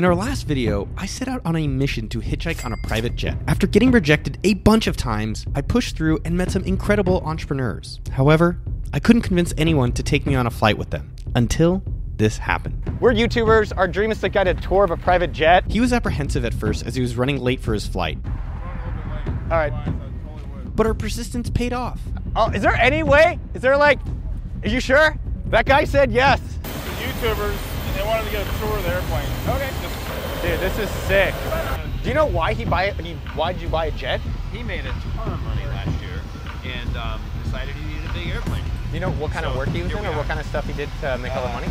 In our last video, I set out on a mission to hitchhike on a private jet. After getting rejected a bunch of times, I pushed through and met some incredible entrepreneurs. However, I couldn't convince anyone to take me on a flight with them until this happened. We're YouTubers. Our dream is to get a tour of a private jet. He was apprehensive at first as he was running late for his flight, All right. but our persistence paid off. Oh, is there any way? Is there like, are you sure? That guy said yes. YouTubers, and they wanted to get a tour of the airplane. Okay. Dude, this is sick. Do you know why he buy it he why did you buy a jet? He made a ton of money last year and um, decided he needed a big airplane. Do you know what kind of work he was here in we or what kind of stuff he did to make all the Uh, money?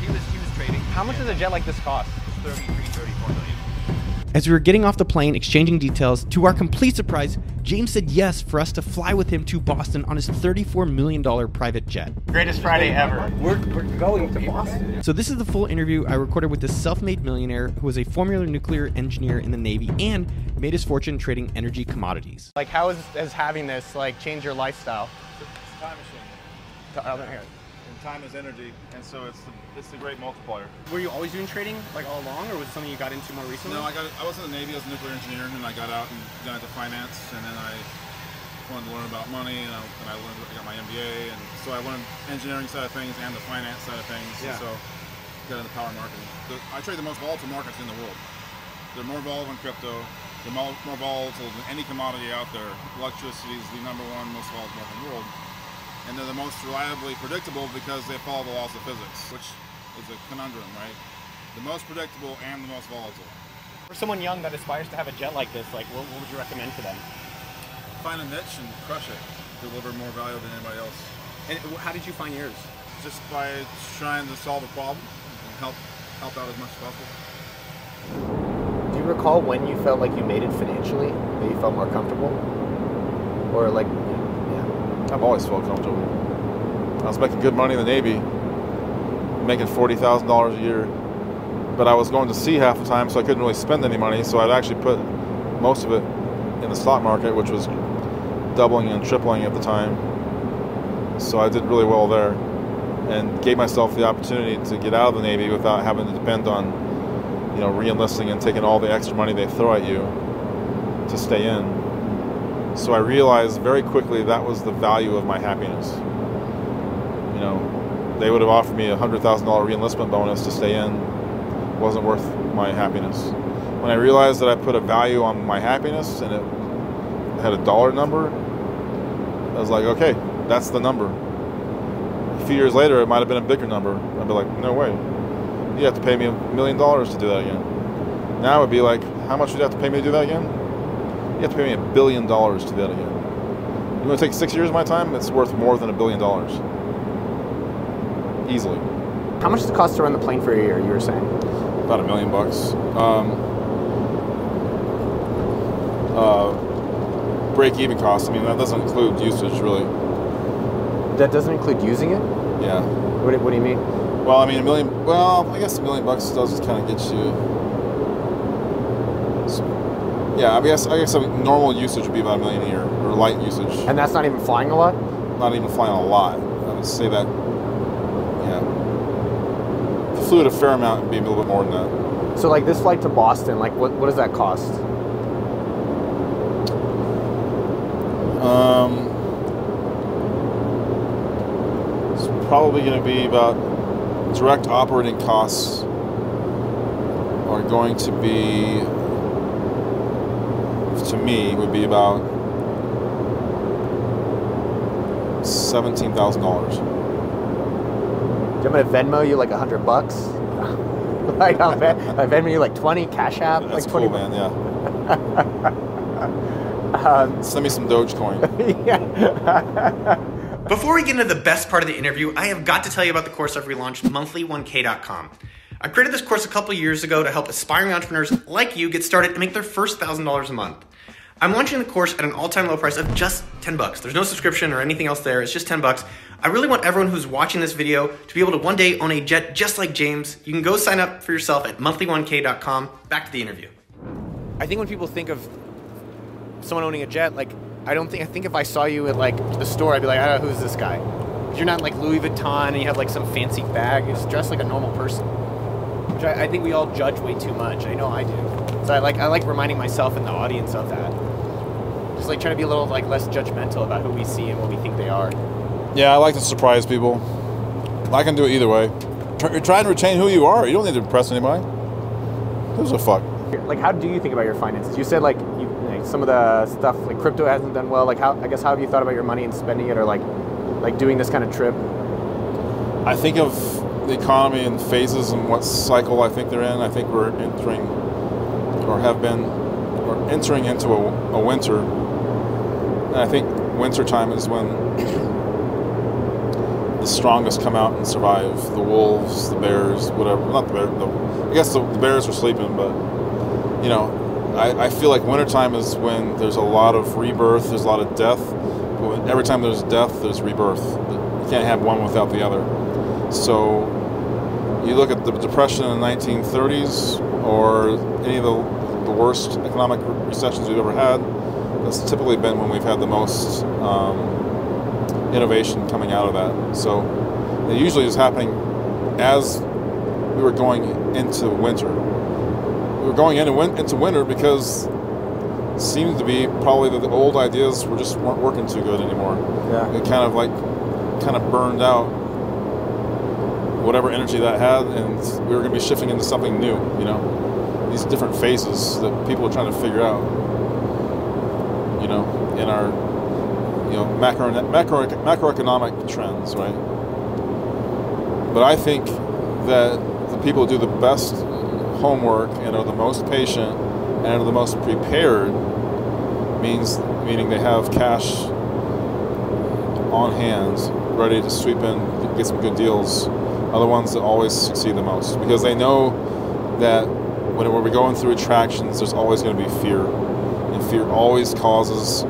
He was he was trading. How much does a jet like this cost? 33, 34 million. As we were getting off the plane, exchanging details, to our complete surprise, James said yes for us to fly with him to Boston on his $34 million private jet. Greatest Friday ever. We're, we're going to Boston. So, this is the full interview I recorded with this self made millionaire who was a former nuclear engineer in the Navy and made his fortune trading energy commodities. Like how is, is having this like change your lifestyle? It's a time machine. Oh, T- I don't hear it. Time is energy, and so it's the, it's a great multiplier. Were you always doing trading like all along, or was it something you got into more recently? No, I got I was in the Navy as a nuclear engineer, and then I got out and got into finance, and then I wanted to learn about money, and I, and I learned I got my MBA, and so I learned engineering side of things and the finance side of things. Yeah. So got into power marketing. The, I trade the most volatile markets in the world. They're more volatile than crypto. They're more, more volatile than any commodity out there. Electricity is the number one most volatile market in the world. And they're the most reliably predictable because they follow the laws of physics, which is a conundrum, right? The most predictable and the most volatile. For someone young that aspires to have a jet like this, like what, what would you recommend to them? Find a niche and crush it. Deliver more value than anybody else. And how did you find yours? Just by trying to solve a problem and help help out as much as possible. Do you recall when you felt like you made it financially? That you felt more comfortable? Or like, yeah. I've always felt comfortable. I was making good money in the Navy, making forty thousand dollars a year, but I was going to sea half the time, so I couldn't really spend any money. So I'd actually put most of it in the stock market, which was doubling and tripling at the time. So I did really well there, and gave myself the opportunity to get out of the Navy without having to depend on, you know, reenlisting and taking all the extra money they throw at you to stay in. So I realized very quickly that was the value of my happiness. You know, they would have offered me a hundred thousand dollar reenlistment bonus to stay in. It wasn't worth my happiness. When I realized that I put a value on my happiness and it had a dollar number, I was like, okay, that's the number. A few years later, it might have been a bigger number. I'd be like, no way. You have to pay me a million dollars to do that again. Now it would be like, how much would you have to pay me to do that again? You have to pay me a billion dollars to do that again. You want to take six years of my time? It's worth more than a billion dollars. Easily. How much does it cost to run the plane for a year? You were saying. About a million bucks. Um, uh, break even cost. I mean, that doesn't include usage, really. That doesn't include using it. Yeah. What, do- what do you mean? Well, I mean, a million. Well, I guess a million bucks does kind of get you. Yeah, I guess I guess a normal usage would be about a million a year, or light usage. And that's not even flying a lot. not even flying a lot. I would say that, yeah. If you flew at a fair amount, it'd be a little bit more than that. So like this flight to Boston, like what, what does that cost? Um, it's probably going to be about direct operating costs are going to be, to me, would be about seventeen thousand dollars. Do you want me to Venmo you like a hundred bucks? like I'll, Ven- I'll Venmo you like twenty, Cash App That's like twenty. cool, man. Yeah. Um, Send me some Dogecoin. yeah. Before we get into the best part of the interview, I have got to tell you about the course I've relaunched, monthly1k.com. I created this course a couple years ago to help aspiring entrepreneurs like you get started and make their first $1,000 a month. I'm launching the course at an all-time low price of just 10 bucks. There's no subscription or anything else there. It's just 10 bucks. I really want everyone who's watching this video to be able to one day own a jet just like James. You can go sign up for yourself at monthly1k.com. Back to the interview. I think when people think of someone owning a jet, like I don't think I think if I saw you at like the store, I'd be like, who's this guy? You're not like Louis Vuitton and you have like some fancy bag. You're just dressed like a normal person. which I, I think we all judge way too much. I know I do. So I like I like reminding myself and the audience of that. Just like trying to be a little like less judgmental about who we see and what we think they are. Yeah, I like to surprise people. I can do it either way. Try, you're trying to retain who you are. You don't need to impress anybody. Who's a fuck? Like, how do you think about your finances? You said like you, like, some of the stuff like crypto hasn't done well. Like, how I guess how have you thought about your money and spending it, or like like doing this kind of trip? I think of the economy in phases and what cycle I think they're in. I think we're entering, or have been, or entering into a, a winter. And I think winter time is when the strongest come out and survive. The wolves, the bears, whatever. Not the bear. The, I guess the, the bears are sleeping, but you know, I, I feel like wintertime is when there's a lot of rebirth. There's a lot of death. Every time there's death, there's rebirth. You can't have one without the other. So you look at the depression in the 1930s or any of the, the worst economic recessions we've ever had. That's typically been when we've had the most um, innovation coming out of that. So it usually is happening as we were going into winter. We were going into, win- into winter because it seemed to be probably that the old ideas were just weren't working too good anymore. Yeah. It kind of like kind of burned out whatever energy that had, and we were going to be shifting into something new. You know, these different phases that people are trying to figure out. You know, in our you know macro macro macroeconomic trends, right? But I think that the people who do the best homework and are the most patient and are the most prepared means meaning they have cash on hand ready to sweep in get some good deals are the ones that always succeed the most because they know that when we're going through attractions there's always going to be fear and fear always causes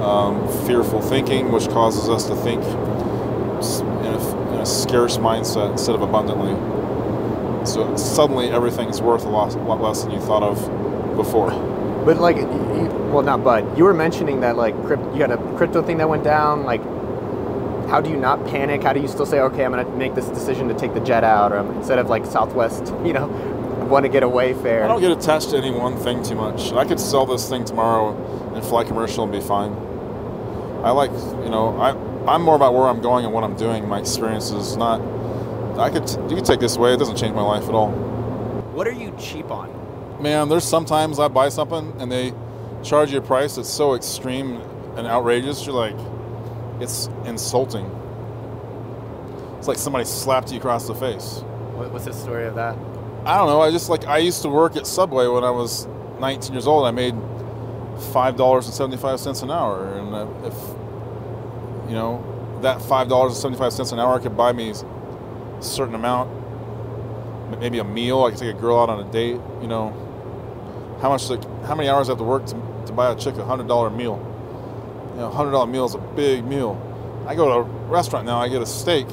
um, fearful thinking which causes us to think in a, in a scarce mindset instead of abundantly so suddenly everything's worth a lot, a lot less than you thought of before. But like, you, well, not but you were mentioning that like crypt, you had a crypto thing that went down. Like, how do you not panic? How do you still say, okay, I'm gonna make this decision to take the jet out, or um, instead of like Southwest, you know, want to get away fare? I don't get attached to any one thing too much. I could sell this thing tomorrow and fly commercial and be fine. I like, you know, I I'm more about where I'm going and what I'm doing. My experience is not. I could you could take this away. It doesn't change my life at all. What are you cheap on? Man, there's sometimes I buy something and they charge you a price that's so extreme and outrageous. You're like, it's insulting. It's like somebody slapped you across the face. What's the story of that? I don't know. I just like I used to work at Subway when I was 19 years old. I made five dollars and 75 cents an hour, and uh, if you know that five dollars and 75 cents an hour could buy me a certain amount, maybe a meal. I could take a girl out on a date. You know, how much? Like, how many hours I have to work to, to buy a chick a hundred dollar meal? You know, hundred dollar meal is a big meal. I go to a restaurant now. I get a steak.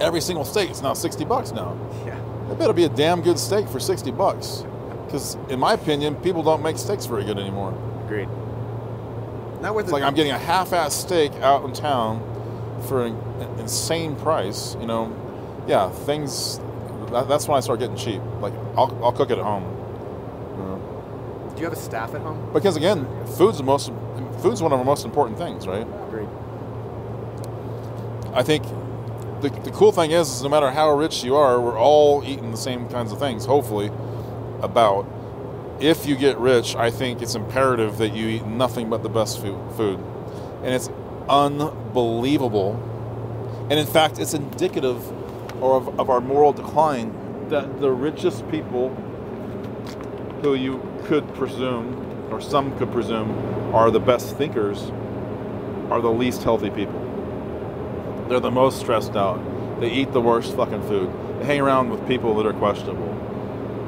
Every single steak is now 60 bucks now. Yeah. It better be a damn good steak for 60 bucks. Because, in my opinion, people don't make steaks very good anymore. Agreed. Not worth It's like I'm getting a half ass steak out in town for an, an insane price. You know, yeah, things. That, that's when I start getting cheap. Like, I'll, I'll cook it at home. You know. Do you have a staff at home? Because, again, food's the most. Food's one of our most important things, right? Agreed. I think the, the cool thing is, is no matter how rich you are, we're all eating the same kinds of things, hopefully, about. If you get rich, I think it's imperative that you eat nothing but the best food. And it's unbelievable. And in fact, it's indicative of, of our moral decline that the richest people who you could presume, or some could presume, are the best thinkers, are the least healthy people. They're the most stressed out. They eat the worst fucking food. They hang around with people that are questionable.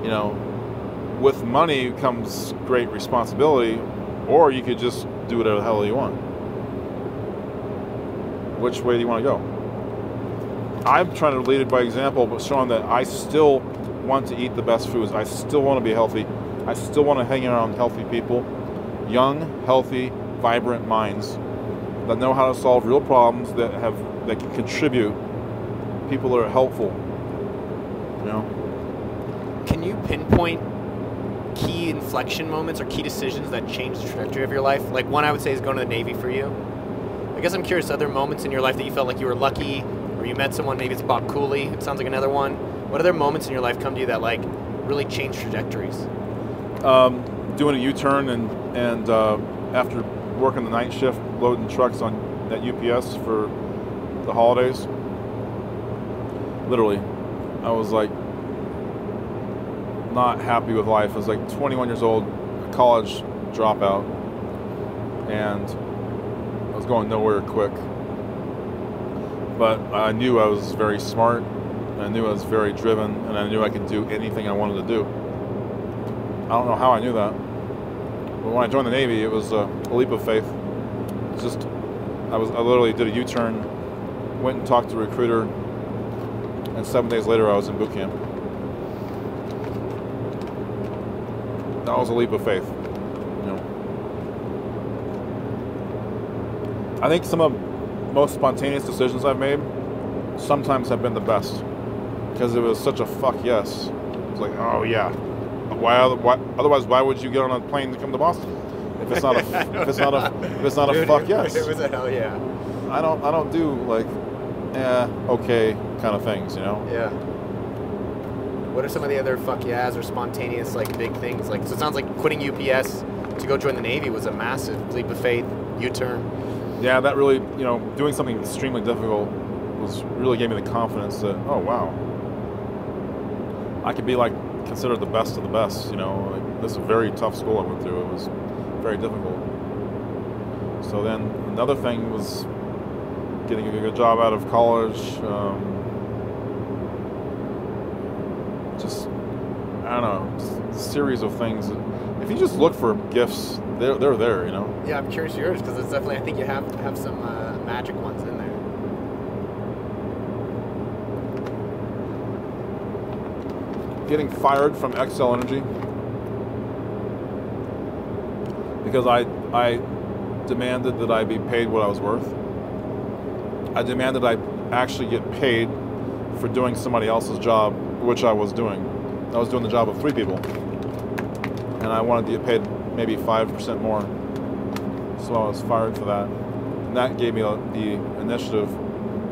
You know, with money comes great responsibility, or you could just do whatever the hell you want. Which way do you want to go? I'm trying to lead it by example, but showing that I still want to eat the best foods. I still want to be healthy. I still want to hang around healthy people, young, healthy, vibrant minds that know how to solve real problems that have that can contribute. People that are helpful. You know, Can you pinpoint key inflection moments or key decisions that changed the trajectory of your life? Like one I would say is going to the Navy for you. I guess I'm curious other moments in your life that you felt like you were lucky or you met someone, maybe it's Bob Cooley, it sounds like another one. What other moments in your life come to you that like really change trajectories? um, doing a U-turn and and uh, after working the night shift loading trucks on at UPS for the holidays. Literally, I was like not happy with life. I was like 21 years old, a college dropout, and I was going nowhere quick. But I knew I was very smart, I knew I was very driven, and I knew I could do anything I wanted to do. I don't know how I knew that. But when I joined the Navy, it was a, a leap of faith. It's just, I was, I literally did a U-turn, went and talked to a recruiter, and seven days later I was in boot camp. That was a leap of faith, you know. I think some of the most spontaneous decisions I've made sometimes have been the best because it was such a fuck yes. It's like, oh yeah, why, why otherwise why would you get on a plane to come to Boston if it's not a if it's not a if it's not a fuck yes It was a hell yeah. I don't I don't do like eh okay kind of things you know Yeah. What are some of the other fuck yeahs or spontaneous like big things? Like so it sounds like quitting UPS to go join the Navy was a massive leap of faith, U-turn. yeah that really you know doing something extremely difficult was really gave me the confidence that oh wow I could be like considered the best of the best you know like, this is a very tough school I went through it was very difficult so then another thing was getting a good job out of college um, just I don't know just a series of things if you just look for gifts they're, they're there you know Yeah, I'm curious yours because it's definitely I think you have have some uh, magic ones in there. getting fired from Xcel Energy because I I demanded that I be paid what I was worth. I demanded I actually get paid for doing somebody else's job, which I was doing. I was doing the job of three people, and I wanted to get paid maybe five percent more. So I was fired for that, and that gave me the the initiative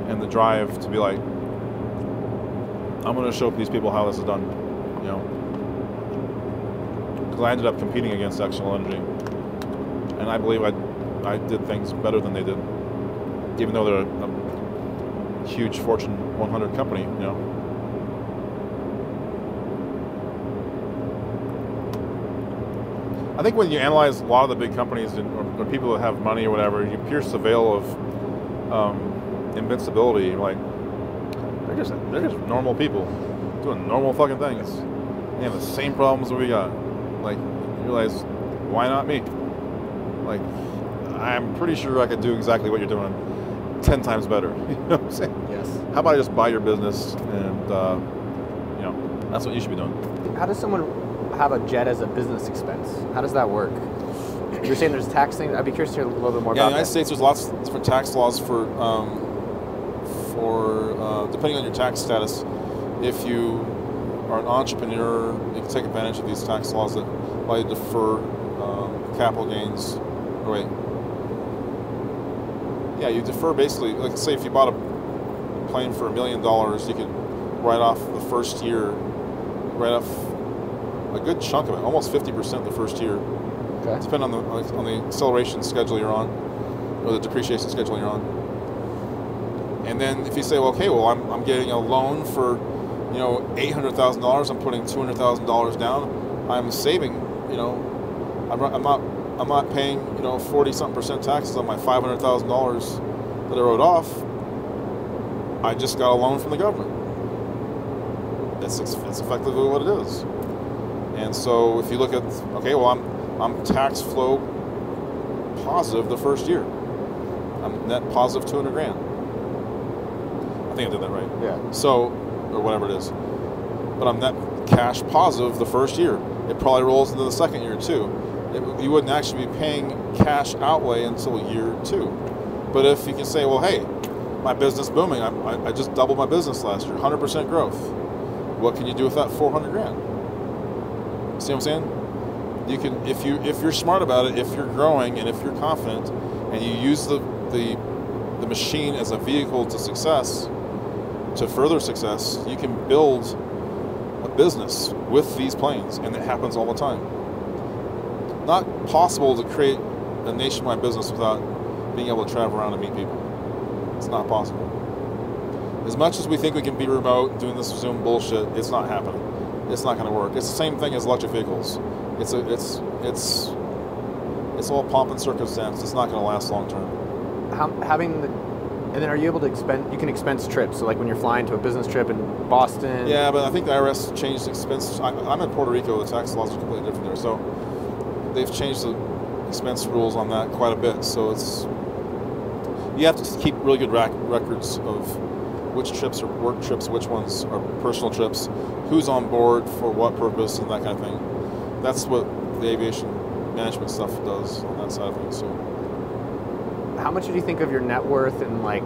and the drive to be like, I'm going to show these people how this is done, you know. Because I ended up competing against Xcel Energy, and I believe I, I did things better than they did, even though they're a, a huge Fortune 100 company, you know. I think when you analyze a lot of the big companies and, or, or people that have money or whatever, you pierce the veil of um, invincibility. Like, they're just they're just normal people doing normal fucking things. They have the same problems that we got. Like, you realize, why not me? Like, I'm pretty sure I could do exactly what you're doing, ten times better. You know what I'm saying? Yes. How about I just buy your business and uh, you know that's what you should be doing. How does someone have a jet as a business expense? How does that work? You're saying there's tax things. I'd be curious to hear a little bit more. Yeah, about the United that. States, there's lots of different tax laws for um, for uh, depending on your tax status. If you are an entrepreneur, you can take advantage of these tax laws that allow you to defer um, capital gains. Or wait, yeah, you defer basically. Like, say if you bought a plane for a million dollars, you could write off the first year, write off a good chunk of it, almost fifty percent the first year Okay. depending on the on the acceleration schedule you're on or the depreciation schedule you're on and then if you say well okay well i'm, I'm getting a loan for you know $800000 i'm putting $200000 down i'm saving you know i'm, I'm not i'm not paying you know 40 something percent taxes on my $500000 that i wrote off. I just got a loan from the government. That's, that's effectively what it is. And so if you look at okay well i'm i'm tax flow positive the first year. I'm net positive 200 grand. I think i did that right. Yeah. so or whatever it is. But i'm net cash positive the first year. It probably rolls into the second year too it, you wouldn't actually be paying cash outlay until year two but if you can say well hey my business booming I, I, I just doubled my business last year 100% growth what can you do with that 400 grand See what I'm saying? You can if you if you're smart about it, if you're growing and if you're confident, and you use the the the machine as a vehicle to success, to further success, you can build a business with these planes, and it happens all the time. Not possible to create a nationwide business without being able to travel around and meet people. It's not possible. As much as we think we can be remote doing this Zoom bullshit, it's not happening. It's not going to work. It's the same thing as electric vehicles. It's a, it's it's it's all pomp and circumstance. It's not going to last long term. How, having the, and then are you able to expense? You can expense trips. So like when you're flying to a business trip in Boston. Yeah, but I think the IRS changed expense. I, I'm in Puerto Rico. The tax laws are completely different there, so they've changed the expense rules on that quite a bit. So it's you have to keep really good rac- records of which trips are work trips, which ones are personal trips, who's on board for what purpose, and that kind of thing. That's what the aviation management stuff does on that side of things. So How much do you think of your net worth and like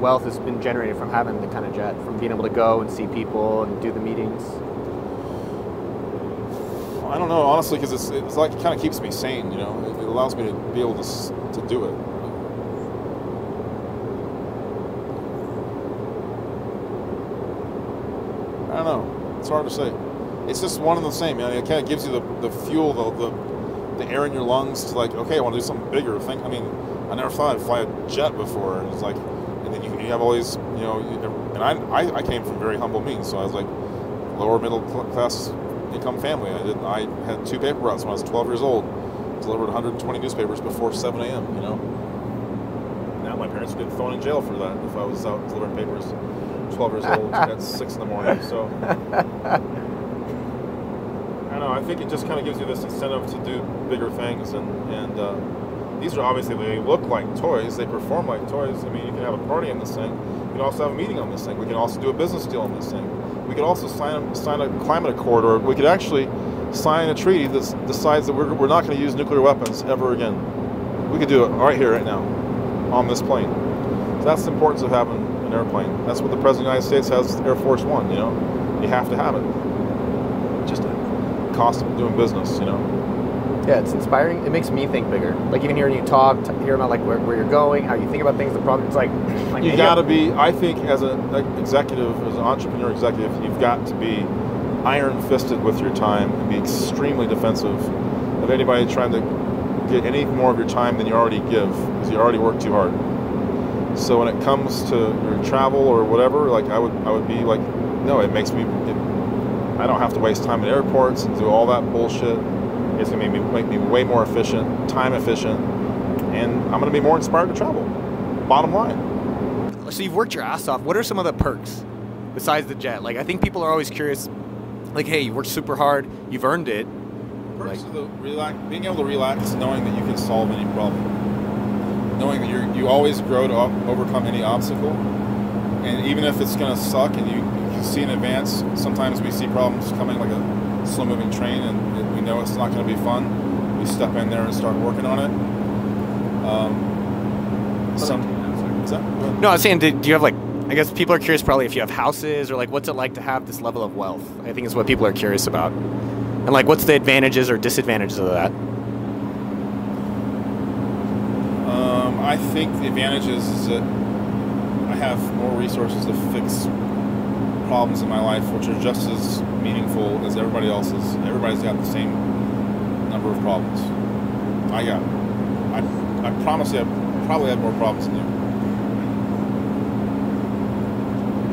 wealth has been generated from having the kind of jet, from being able to go and see people and do the meetings? I don't know honestly because it's it's like it kind of keeps me sane. You know, it, it allows me to be able to to do it. I don't know. It's hard to say. It's just one and the same. You know, it kind of gives you the, the fuel, the, the the air in your lungs to like, okay, I want to do something bigger. Think. I mean, I never thought I'd fly a jet before, and it's like, and then you, you have all these, you know, and I, I I came from very humble means, so I was like lower middle class income family. I did. I had two paper routes when I was 12 years old. Delivered 120 newspapers before 7 a.m. You know. Now my parents would get thrown in jail for that if I was out delivering papers. 12 years old at six in the morning. So. I don't know. I think it just kind of gives you this incentive to do bigger things, and and uh, these are obviously they look like toys. They perform like toys. I mean, you can have a party on this thing. You can also have a meeting on this thing. We can also do a business deal on this thing. We could also sign sign a climate accord, or we could actually sign a treaty that decides that we're, we're not going to use nuclear weapons ever again. We could do it right here, right now, on this plane. So that's the importance of having an airplane. That's what the President of the United States has Air Force One, you know. You have to have it. Just a cost of doing business, you know. Yeah, it's inspiring. It makes me think bigger. Like even hearing you talk, t- hear about like where, where you're going, how you think about things, the problem. It's like, like You got to be, I think, as an executive, as an entrepreneur executive, you've got to be iron fisted with your time and be extremely defensive of anybody trying to get any more of your time than you already give because you already work too hard. So when it comes to your travel or whatever, like I would, I would be like, no, it makes me, it, I don't have to waste time in airports and do all that bullshit. It's gonna make me make me way more efficient, time efficient, and I'm gonna be more inspired to travel. Bottom line. So you've worked your ass off. What are some of the perks besides the jet? Like I think people are always curious. Like, hey, you worked super hard, you've earned it. Perks Like- of the relax, being able to relax, knowing that you can solve any problem, knowing that you you always grow to op- overcome any obstacle, and even if it's gonna suck and you you see in advance, sometimes we see problems coming like a slow-moving train, and it, we know it's not gonna be fun. We step in there and start working on it. Um, some, is that? No, I was saying, do, do you have like? I guess people are curious probably if you have houses or like what's it like to have this level of wealth. I think is what people are curious about. And like, what's the advantages or disadvantages of that? Um, I think the advantage is, is that I have more resources to fix problems in my life, which are just as meaningful as everybody else's. Everybody's got the same number of problems. I got. I, I promise you, I probably have more problems than you.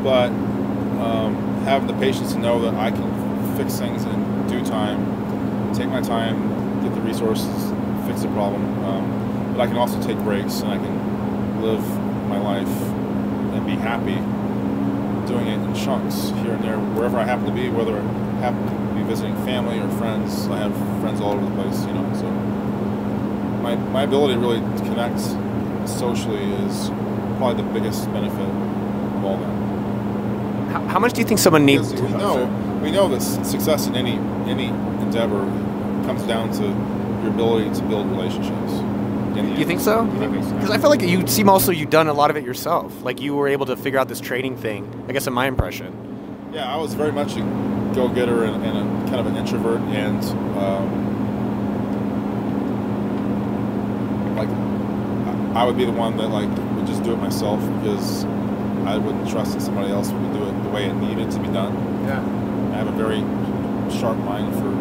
But um, having the patience to know that I can fix things in due time, take my time, get the resources, fix the problem. Um, but I can also take breaks and I can live my life and be happy doing it in chunks here and there, wherever I happen to be, whether I happen to be visiting family or friends. I have friends all over the place, you know. So my, my ability really to connect socially is probably the biggest benefit of all that. How, how much do you think someone needs? Because we know we know that success in any any endeavor comes down to your ability to build relationships. In the Do you think so? I think so. Because I feel like you seem also you've done a lot of it yourself. Like you were able to figure out this trading thing. I guess in my impression. Yeah, I was very much a go-getter and, and a kind of an introvert, and um, like I- I would be the one that like would just do it myself because I wouldn't trust that somebody else would do it the way it needed to be done. Yeah. I have a very sharp mind for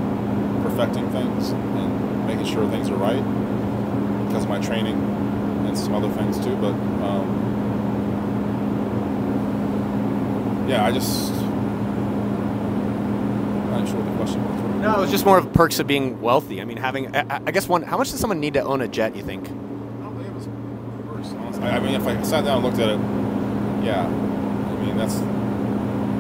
perfecting things and making sure things are right because of my training and some other things too. But um, yeah, I just I'm not sure what the question was. No, it was just more of perks of being wealthy. I mean, having. I, I guess one. How much does someone need to own a jet? You think? I don't think it was worse, honestly. I I mean, if I sat down and looked at it, yeah. I mean, that's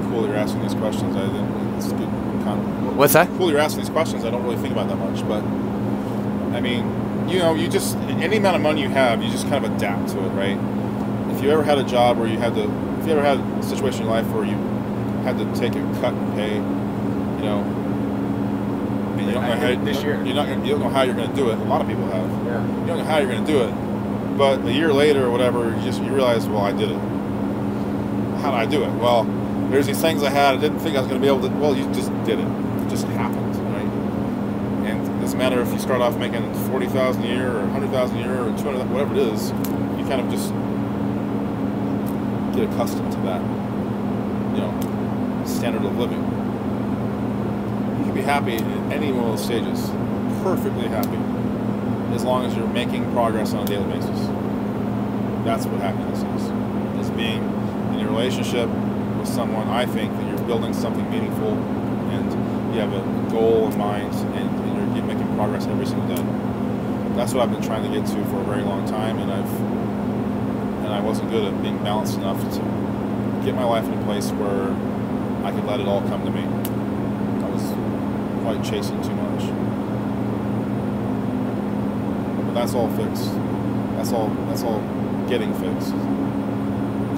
cool that you're asking these questions. I didn't. It's good. Con- What's that? cool you're asking these questions. I don't really think about that much, but I mean, you know, you just any amount of money you have, you just kind of adapt to it, right? If you ever had a job where you had to, if you ever had a situation in your life where you had to take a cut in pay, you know, and you don't know how this year. you're not, gonna- you don't know how you're going to do it. A lot of people have. Yeah. You don't know how you're going to do it, but a year later or whatever, you just you realize, well, I did it. How did I do it? Well, there's these things I had. I didn't think I was going to be able to. Well, you just did it. It just happened, right? And it doesn't matter if you start off making forty thousand a year, or hundred thousand a year, or two hundred, whatever it is. You kind of just get accustomed to that, you know, standard of living. You can be happy at any one of those stages, perfectly happy, as long as you're making progress on a daily basis. That's what happiness is. Is being in a relationship with someone. I think that you're building something meaningful, and you have a goal in mind, and, and you're, you're making progress every single day. That's what I've been trying to get to for a very long time, and I've and I wasn't good at being balanced enough to get my life in a place where I could let it all come to me. I was quite chasing too much. But that's all fixed. That's all that's all getting fixed.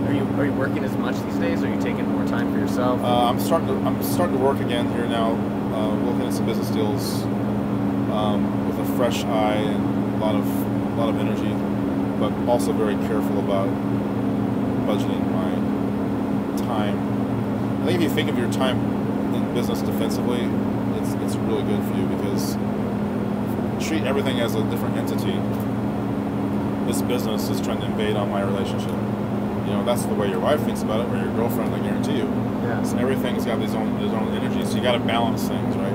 Are you are you working as much these days? Or Are you taking more time for yourself? Uh, I'm starting to I'm starting to work again here now, uh, looking at some business deals um, with a fresh eye and a lot of a lot of energy, but also very careful about budgeting my time. I think if you think of your time in business defensively, it's it's really good for you because treat everything as a different entity. This business is trying to invade on my relationship. You know, that's the way your wife thinks about it, or your girlfriend, I guarantee you. yeah. So everything's got its own its own energy, so you got to balance things, right?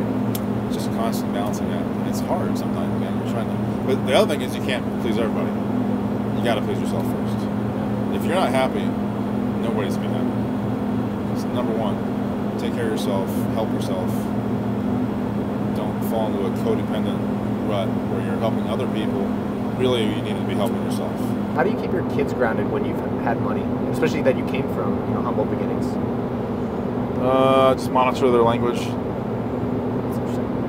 It's just constant balancing that. And it's hard sometimes, man. You're trying to, but the other thing is you can't please everybody. You got to please yourself first. If you're not happy, nobody's gonna be happy. Number one, take care of yourself, help yourself. Don't fall into a codependent rut where you're helping other people. Really, you need to be helping yourself. How do you keep your kids grounded when you've had money, especially that you came from you know humble beginnings? Uh, just monitor their language.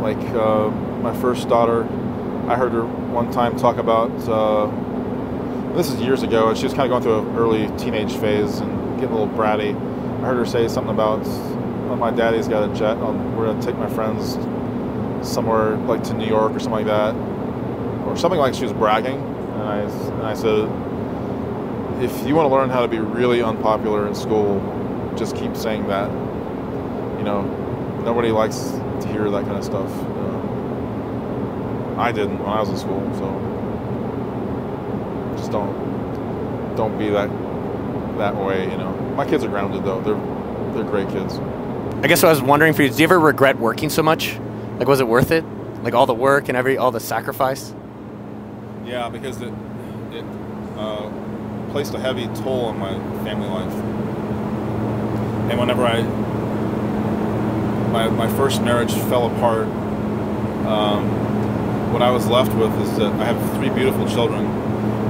Like uh, my first daughter, I heard her one time talk about. Uh, this is years ago, and she was kind of going through an early teenage phase and getting a little bratty. I heard her say something about, "Oh, my daddy's got a jet. We're gonna take my friends somewhere like to New York or something like that, or something like she was bragging." And I and I said, "If you want to learn how to be really unpopular in school, just keep saying that. You know, nobody likes to hear that kind of stuff." Uh, I didn't when I was in school, so just don't don't be that that way. You know, my kids are grounded though. They're they're great kids. I guess I was wondering for you. Do you ever regret working so much? Like, was it worth it? Like all the work and every all the sacrifice? Yeah, because it it uh, placed a heavy toll on my family life. And whenever I my my first marriage fell apart, um, what I was left with is that I have three beautiful children,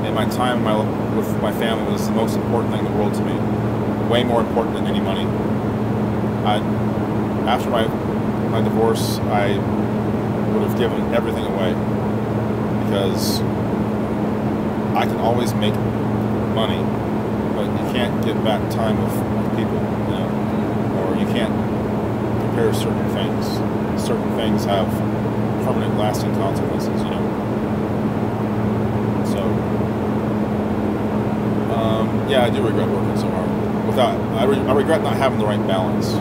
and my time my, with my family was the most important thing in the world to me, way more important than any money. I after my my divorce, I would have given everything away because I can always make money, but you can't get back time with, with people, you know, or you can't compare certain things. Certain things have permanent, lasting consequences, you know. So, um, yeah, I do regret working so hard. Without, I, re- I regret not having the right balance.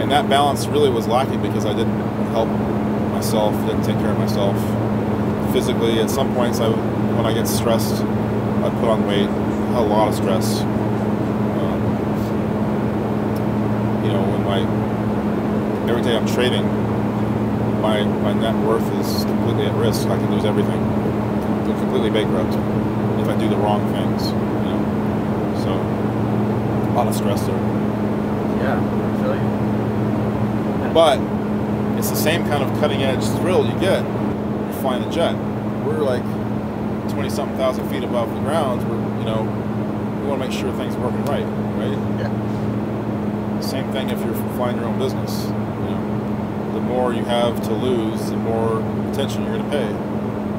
and that balance really was lacking because I didn't help myself, didn't take care of myself physically. At some points, I when I get stressed, I put on weight, a lot of stress. Um, you know, when my every day I'm trading, my my net worth is completely at risk. I can lose everything. I'm completely bankrupt if I do the wrong things. You know, so a lot of stress there. Yeah, I feel you. But it's the same kind of cutting edge thrill you get flying a jet. We're like 20 something thousand feet above the ground. We're, you know, we want to make sure things are working right, right? Yeah. Same thing if you're flying your own business. You know, the more you have to lose, the more attention you're going to pay.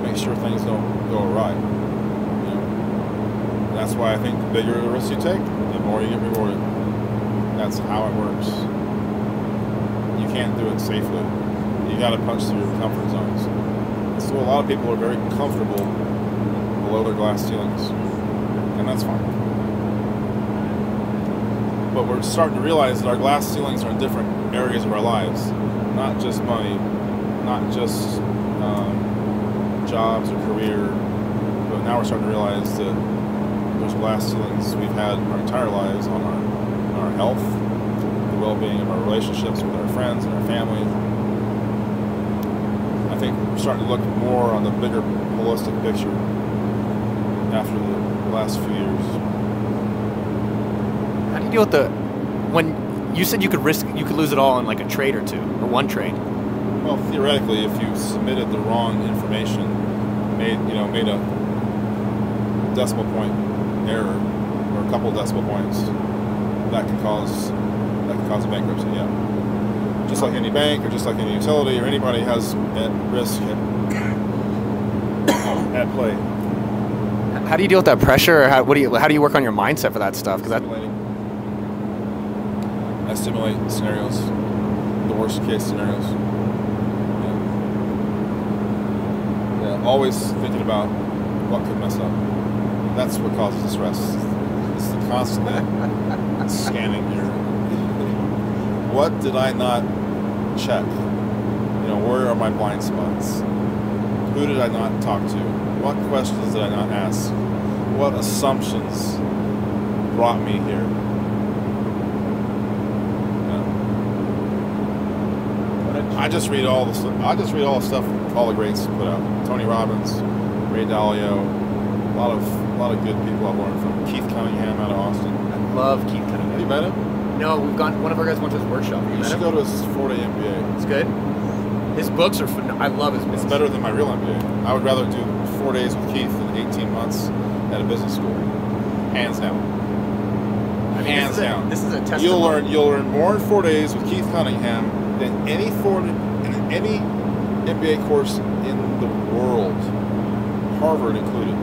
Make sure things don't go awry. You know, that's why I think the bigger the risk you take, the more you get rewarded. That's how it works. You can't do it safely. You got to punch through your comfort zones. So a lot of people are very comfortable below their glass ceilings, and that's fine. But we're starting to realize that our glass ceilings are in different areas of our lives, not just money, not just um, jobs or career, but now we're starting to realize that there's glass ceilings we've had our entire lives on our, on our health, the well-being of our relationships with our friends and our family. I think we're starting to look more on the bigger holistic picture after the last few years. How do you deal with the when you said you could risk you could lose it all in like a trade or two or one trade? Well, theoretically, if you submitted the wrong information, made you know made a decimal point error or a couple decimal points, that can cause that can cause a bankruptcy. Yeah, just like any bank or just like any utility or anybody has at risk at, at play. How do you deal with that pressure? Or how, what do you how do you work on your mindset for that stuff? Because that simulate scenarios, the worst case scenarios. Yeah. yeah, always thinking about what could mess up. That's what causes the stress. It's the constant scanning your. What did I not check? You know, where are my blind spots? Who did I not talk to? What questions did I not ask? What assumptions brought me here? Yeah. I just read all the stuff. I just read all the stuff all the greats put out. Tony Robbins, Ray Dalio, a lot of a lot of good people I've learned from. Keith Cunningham out of Austin. I love Keith Cunningham. Have you met him? No, we've gone. One of our guys went to his workshop. You You should him? go to his four-day MBA. It's good. His books are. Phen- I love his books. It's better than my real MBA. I would rather do four days with Keith than 18 months at a business school. Hands down. I mean, Hands this is a, down. This is a test. You'll learn you'll learn more in four days with Keith Cunningham than any four in any MBA course in the world, Harvard included.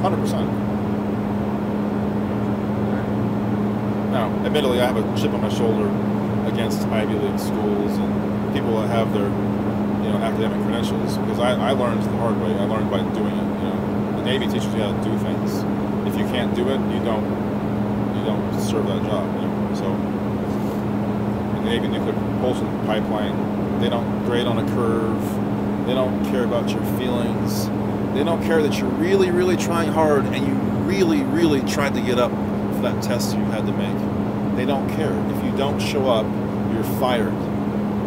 Hundred percent. Now, admittedly, I have a chip on my shoulder against Ivy League schools and people that have their, you know, academic credentials because I, I learned the hard way. I learned by doing it. You know, the Navy teaches you how to do things. If you can't do it, you don't you don't serve that job. You know? So, in Navy nuclear propulsion pipeline, they don't grade on a curve. They don't care about your feelings. They don't care that you're really, really trying hard and you really, really tried to get up for that test you had to make. They don't care. If you don't show up, you're fired.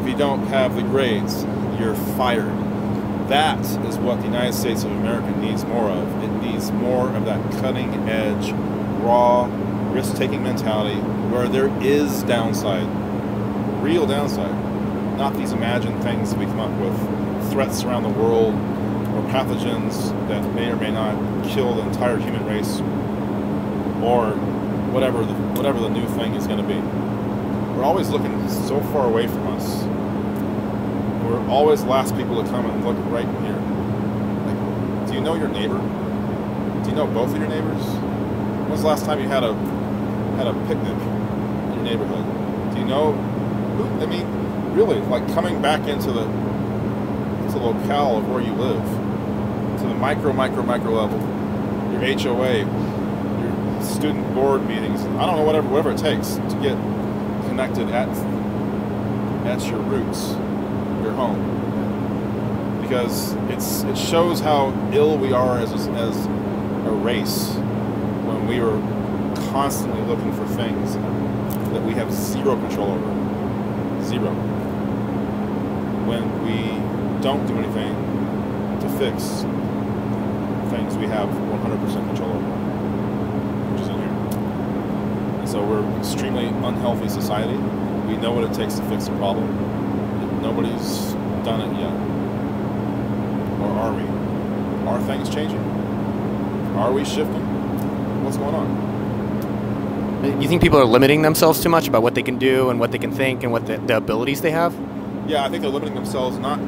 If you don't have the grades, you're fired. That is what the United States of America needs more of. It needs more of that cutting edge, raw, risk taking mentality where there is downside, real downside, not these imagined things we come up with, threats around the world or pathogens that may or may not kill the entire human race or whatever the, whatever the new thing is going to be. We're always looking so far away from us. We're always last people to come and look right here. Like, do you know your neighbor? Do you know both of your neighbors? When was the last time you had a had a picnic in your neighborhood? Do you know I mean, really, like coming back into the to locale of where you live, to the micro, micro, micro level, your HOA, your student board meetings. I don't know whatever whatever it takes to get connected at at your roots, your home, because it's it shows how ill we are as as a race when we are constantly looking for things that we have zero control over, zero. When we don't do anything to fix things we have 100% control over, which is in here. And so we're extremely unhealthy society. We know what it takes to fix a problem. Nobody's done it yet. Or are we? Are things changing? Are we shifting? What's going on? You think people are limiting themselves too much about what they can do and what they can think and what the, the abilities they have? Yeah, I think they're limiting themselves not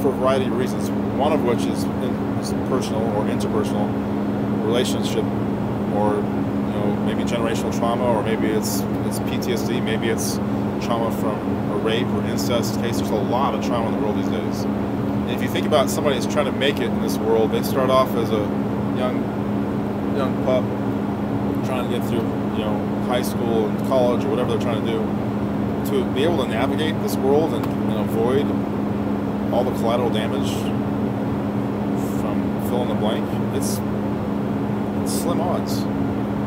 for a variety of reasons. One of which is, in, is personal or interpersonal relationship, or you know maybe generational trauma, or maybe it's it's PTSD, maybe it's trauma from a rape or incest case. There's a lot of trauma in the world these days. And if you think about somebody that's trying to make it in this world, they start off as a young young pup trying to get through you know high school and college or whatever they're trying to do to be able to navigate this world and, and avoid all the collateral damage from fill in the blank, it's, it's slim odds.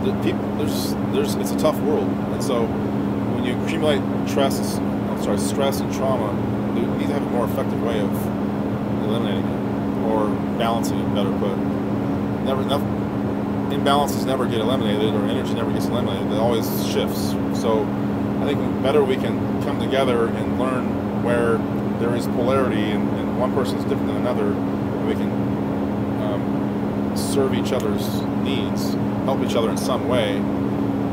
The people, there's, there's, it's a tough world, and so when you accumulate stress, I'm sorry, stress and trauma, you need to have a more effective way of eliminating it or balancing it. Better put, never, never imbalances never get eliminated or energy never gets eliminated. It always shifts. So I think better we can come together and learn where there is polarity and, and one person is different than another, we can um, serve each other's needs, help each other in some way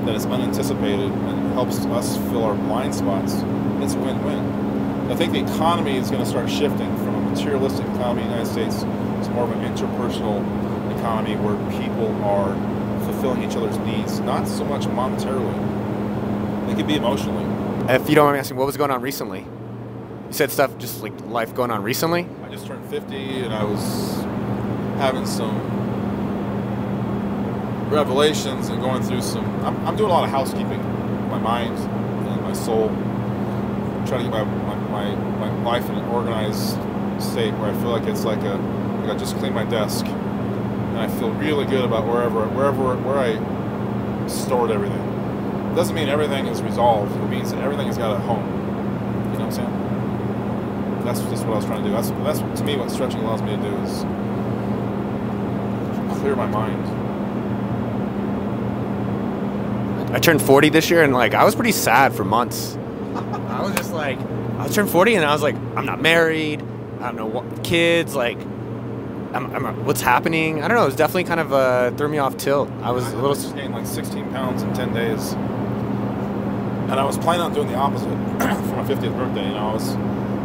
that is unanticipated and helps us fill our blind spots, it's a win-win. I think the economy is going to start shifting from a materialistic economy in the United States to more of an interpersonal economy where people are fulfilling each other's needs, not so much monetarily. They could be emotionally. If you don't mind me asking, what was going on recently? You said stuff just like life going on recently? I just turned 50 and I was having some revelations and going through some. I'm, I'm doing a lot of housekeeping, my mind and my soul, trying to get my, my, my, my life in an organized state where I feel like it's like a like I just cleaned my desk and I feel really good about wherever wherever where I stored everything. It doesn't mean everything is resolved. It means that everything has got a home. You know what I'm saying? That's just what I was trying to do. That's that's to me what stretching allows me to do is clear my mind. I turned 40 this year and like I was pretty sad for months. I was just like, I turned 40 and I was like, I'm not married. I don't know what kids like. I'm, I'm, what's happening? I don't know. It was definitely kind of uh, threw me off tilt. I was a little. gained like 16 pounds in 10 days, and I was planning on doing the opposite for my 50th birthday. You know, I was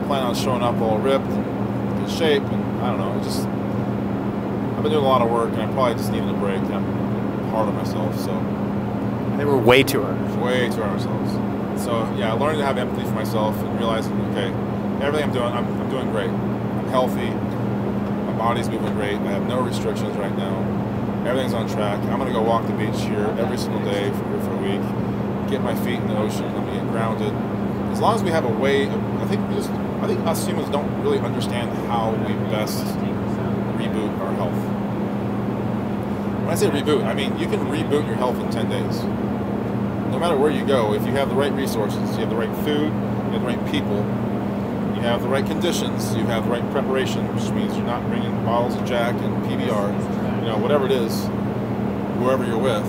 planning on showing up all ripped, and good shape, and I don't know. Just I've been doing a lot of work, and I probably just needed a break. I'm hard on myself, so They were way too hard. way too hard on ourselves. So yeah, I learned to have empathy for myself and realizing, okay, everything I'm doing, I'm, I'm doing great. I'm healthy. Body's moving great. I have no restrictions right now. Everything's on track. I'm gonna go walk the beach here every single day for, for a week. Get my feet in the ocean. I'm gonna get grounded. As long as we have a way, I think we just, I think us humans don't really understand how we best reboot our health. When I say reboot, I mean you can reboot your health in 10 days no matter where you go, if you have the right resources, you have the right food, you have the right people, have the right conditions, you have the right preparation, which means you're not bringing bottles of Jack and PBR, you know, whatever it is, whoever you're with,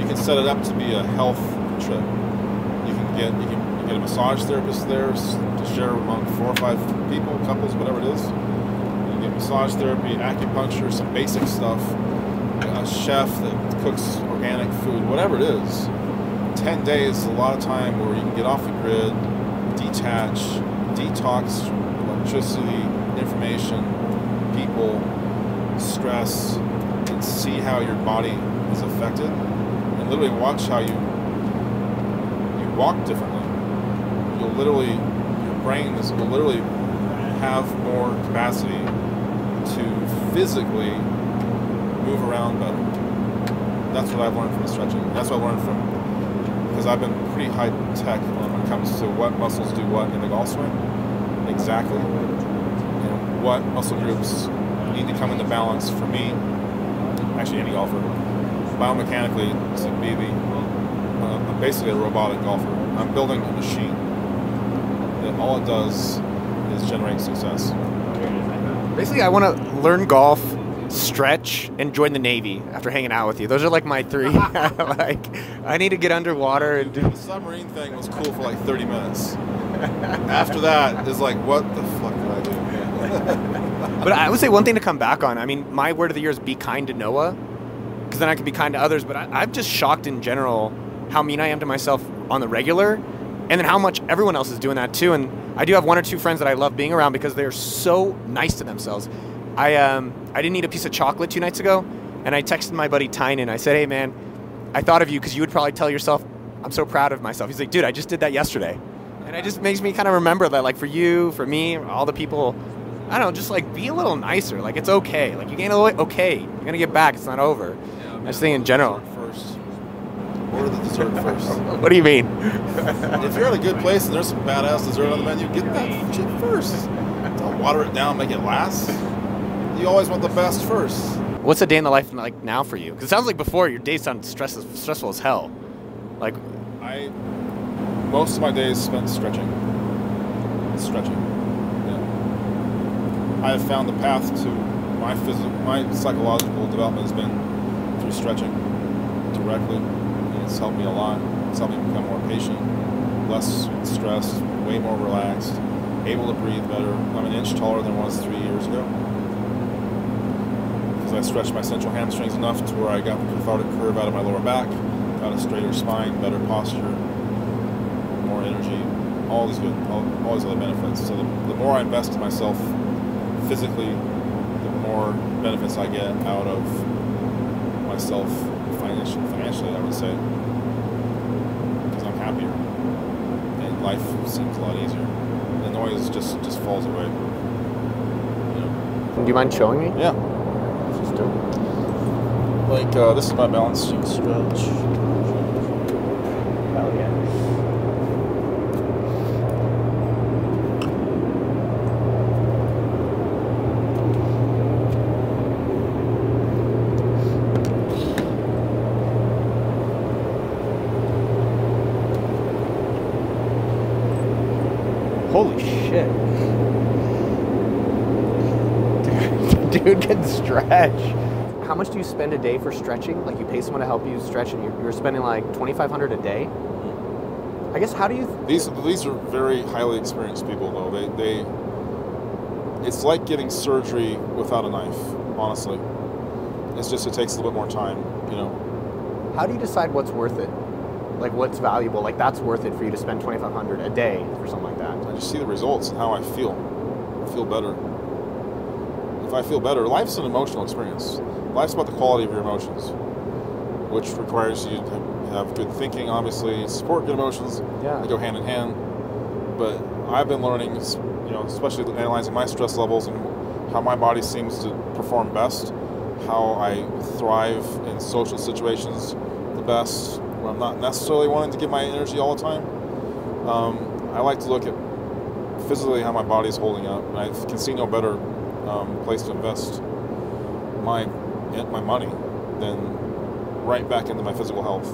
you can set it up to be a health trip. You can get you can get a massage therapist there to share among four or five people, couples, whatever it is. You get massage therapy, acupuncture, some basic stuff, a chef that cooks organic food, whatever it is. 10 days is a lot of time where you can get off the grid, detach, detox electricity, information, people, stress, and see how your body is affected. And literally watch how you you walk differently. You'll literally your brain is will literally have more capacity to physically move around better. That's what I've learned from stretching. That's what I learned from because I've been pretty high tech on comes to what muscles do what in the golf swing exactly, and what muscle groups need to come into balance for me, actually any golfer, biomechanically to be the uh, I'm basically a robotic golfer. I'm building a machine that all it does is generate success. Basically, I want to learn golf, stretch, and join the Navy after hanging out with you. Those are like my three. like, I need to get underwater and do. The submarine thing was cool for like 30 minutes. After that, is like, what the fuck did I do? But I would say one thing to come back on. I mean, my word of the year is be kind to Noah, because then I can be kind to others. But I, I'm just shocked in general how mean I am to myself on the regular, and then how much everyone else is doing that too. And I do have one or two friends that I love being around because they're so nice to themselves. I um I didn't eat a piece of chocolate two nights ago, and I texted my buddy Tynan. I said, "Hey man, I thought of you because you would probably tell yourself I'm so proud of myself." He's like, "Dude, I just did that yesterday," and it just makes me kind of remember that, like for you, for me, all the people. I don't know, just like be a little nicer. Like it's okay. Like you gain a little okay. You're gonna get back. It's not over. I just think in general. First. Order the dessert first. What do you mean? if you're in a good place and there's some badass dessert on the menu, get that shit first. Don't water it down, make it last. You always want the best first. What's a day in the life like now for you? Because it sounds like before your days sound stress- stressful as hell. Like, I most of my days spent stretching. Stretching. Yeah. I have found the path to my physical, my psychological development has been through stretching directly, and it's helped me a lot. It's helped me become more patient, less stressed, way more relaxed, able to breathe better. I'm an inch taller than I was three years ago because I stretched my central hamstrings enough to where I got the cathartic curve out of my lower back, got a straighter spine, better posture, more energy, all these good, all, all these other benefits. So the, the more I invest in myself physically, the more benefits I get out of myself financially, financially I would say, because I'm happier and life seems a lot easier. The noise just just falls away. You know? do you mind showing me? Yeah. Let's just do it. Like uh, this is my balance sheet stretch. Hell yeah. Holy shit. Dude, dude can stretch. How much do you spend a day for stretching? Like you pay someone to help you stretch and you're, you're spending like 2500 a day? I guess how do you These these are very highly experienced people though. They they it's like getting surgery without a knife, honestly. It's just it takes a little bit more time, you know. how do you decide what's worth it? Like what's valuable? Like that's worth it for you to spend 2500 a day for something like that. I just see the results and how I feel. I feel better. I feel better, life's an emotional experience. Life's about the quality of your emotions, which requires you to have good thinking, obviously, support good emotions. Yeah. They go hand in hand. But I've been learning, you know, especially analyzing my stress levels and how my body seems to perform best, how I thrive in social situations the best, where I'm not necessarily wanting to give my energy all the time. Um, I like to look at physically how my body's holding up, and I can see no better um, place to invest my my money than right back into my physical health.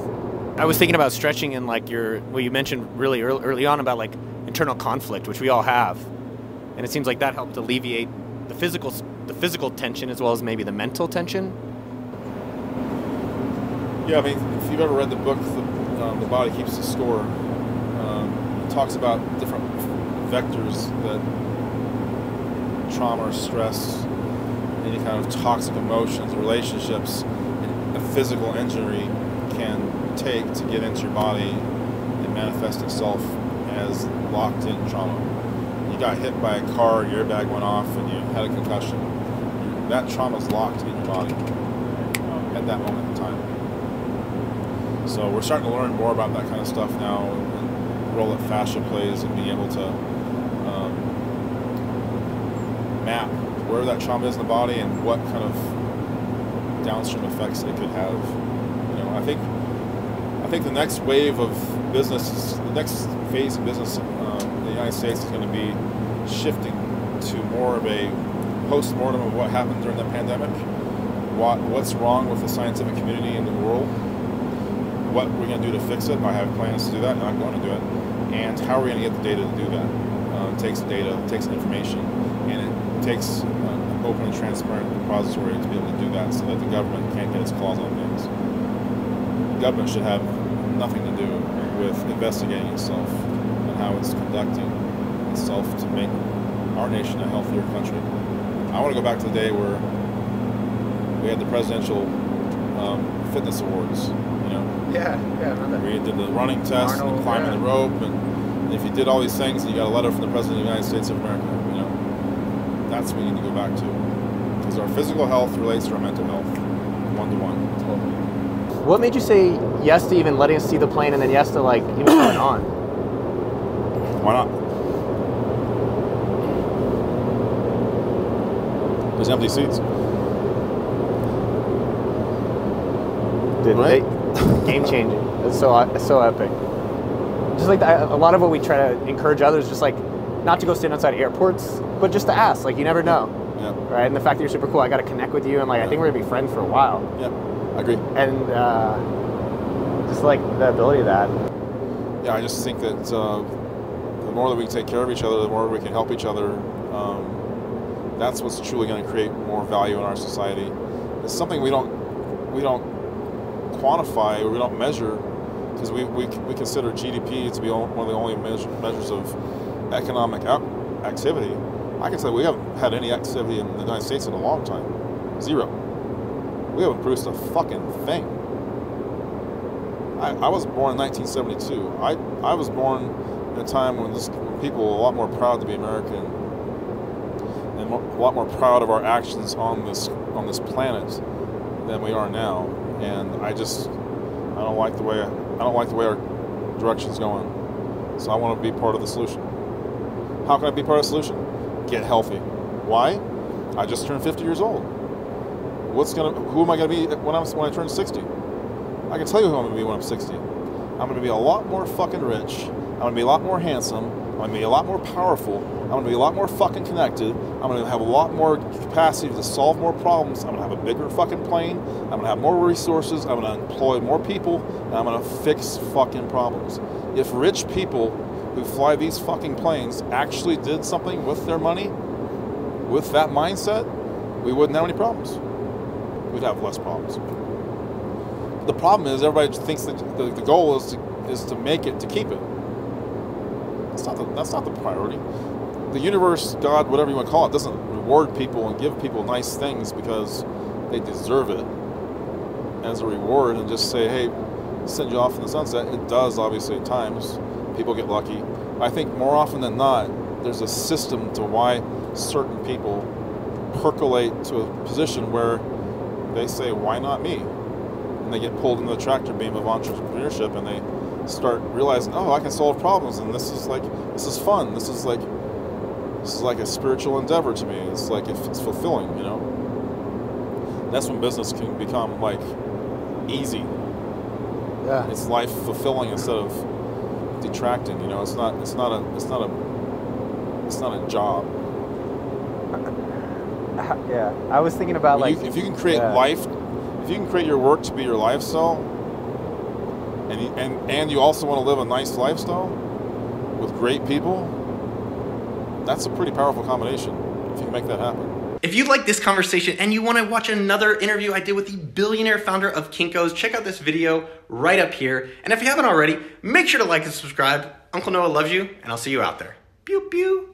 I was thinking about stretching and like your well you mentioned really early, early on about like internal conflict which we all have. And it seems like that helped alleviate the physical the physical tension as well as maybe the mental tension. Yeah, I mean, if you've ever read the book, The, um, the Body Keeps the Score, um, it talks about different vectors that trauma or stress, any kind of toxic emotions, relationships, a physical injury can take to get into your body and manifest itself as locked in trauma. You got hit by a car, your airbag went off, and you had a concussion. That trauma is locked in your body at that moment in time. So we're starting to learn more about that kind of stuff now, and the role that fascia plays, and being able to um, map where that trauma is in the body and what kind of downstream effects it could have. You know, I think I think the next wave of business, the next phase of business um, in the United States is going to be shifting to more of a post-mortem of what happened during the pandemic, what, what's wrong with the scientific community in the world, what we're going to do to fix it. I have plans to do that, and I'm going to do it. And how are we going to get the data to do that? It takes data, it takes information, and it takes an open and transparent repository to be able to do that so that the government can't get its claws on things. The government should have nothing to do with investigating itself and how it's conducting itself to make our nation a healthier country. I want to go back to the day where we had the presidential um, fitness awards, you know, Yeah, yeah, I remember. where did the running test and Arnold, the climbing yeah. the rope, and, and if you did all these things, and you got a letter from the president of the United States of America. You know, that's what we need to go back to, because our physical health relates to our mental health, one to one. What made you say yes to even letting us see the plane, and then yes to like even going on? Why not? There's empty seats. Dude, Right. they- game changing. It's so it's so epic. Just like the, a lot of what we try to encourage others, just like not to go stand outside airports, but just to ask. Like you never know, Yeah, right? And the fact that you're super cool, I got to connect with you, and like I think we're gonna be friends for a while. yeah, I agree. And uh, just like the ability of that. Yeah, I just think that uh, the more that we take care of each other, the more we can help each other. Um, that's what's truly going to create more value in our society. It's something we don't we don't quantify or we don't measure because we, we, we consider GDP to be one of the only measure, measures of economic activity. I can say we haven't had any activity in the United States in a long time. Zero. We haven't produced a fucking thing. I, I was born in 1972. I, I was born in a time when this, people were a lot more proud to be American and mo- a lot more proud of our actions on this on this planet than we are now. And I just I don't like the way don't like the way our direction's going. So I want to be part of the solution. How can I be part of the solution? Get healthy. Why? I just turned 50 years old. What's gonna? Who am I gonna be when I'm when I turn 60? I can tell you who I'm gonna be when I'm 60. I'm gonna be a lot more fucking rich. I'm gonna be a lot more handsome. I'm gonna be a lot more powerful. I'm gonna be a lot more fucking connected. I'm gonna have a lot more capacity to solve more problems. I'm gonna have a bigger fucking plane. I'm gonna have more resources. I'm gonna employ more people. And I'm gonna fix fucking problems. If rich people who fly these fucking planes actually did something with their money, with that mindset, we wouldn't have any problems. We'd have less problems. The problem is everybody thinks that the, the goal is to, is to make it to keep it. That's not the, that's not the priority. The universe, God, whatever you want to call it, doesn't reward people and give people nice things because they deserve it as a reward and just say, hey, send you off in the sunset. It does, obviously, at times. People get lucky. I think more often than not, there's a system to why certain people percolate to a position where they say, why not me? And they get pulled into the tractor beam of entrepreneurship and they start realizing, oh, I can solve problems and this is like, this is fun. This is like, this is like a spiritual endeavor to me. It's like, if it's fulfilling, you know? That's when business can become like easy. Yeah. It's life fulfilling instead of detracting, you know? It's not, it's not a, it's not a, it's not a job. Yeah. I was thinking about When like you, if you can create yeah. life, if you can create your work to be your lifestyle, and you, and and you also want to live a nice lifestyle with great people, that's a pretty powerful combination. If you can make that happen. If you like this conversation and you want to watch another interview I did with the billionaire founder of Kinko's, check out this video right up here. And if you haven't already, make sure to like and subscribe. Uncle Noah loves you, and I'll see you out there. Pew pew.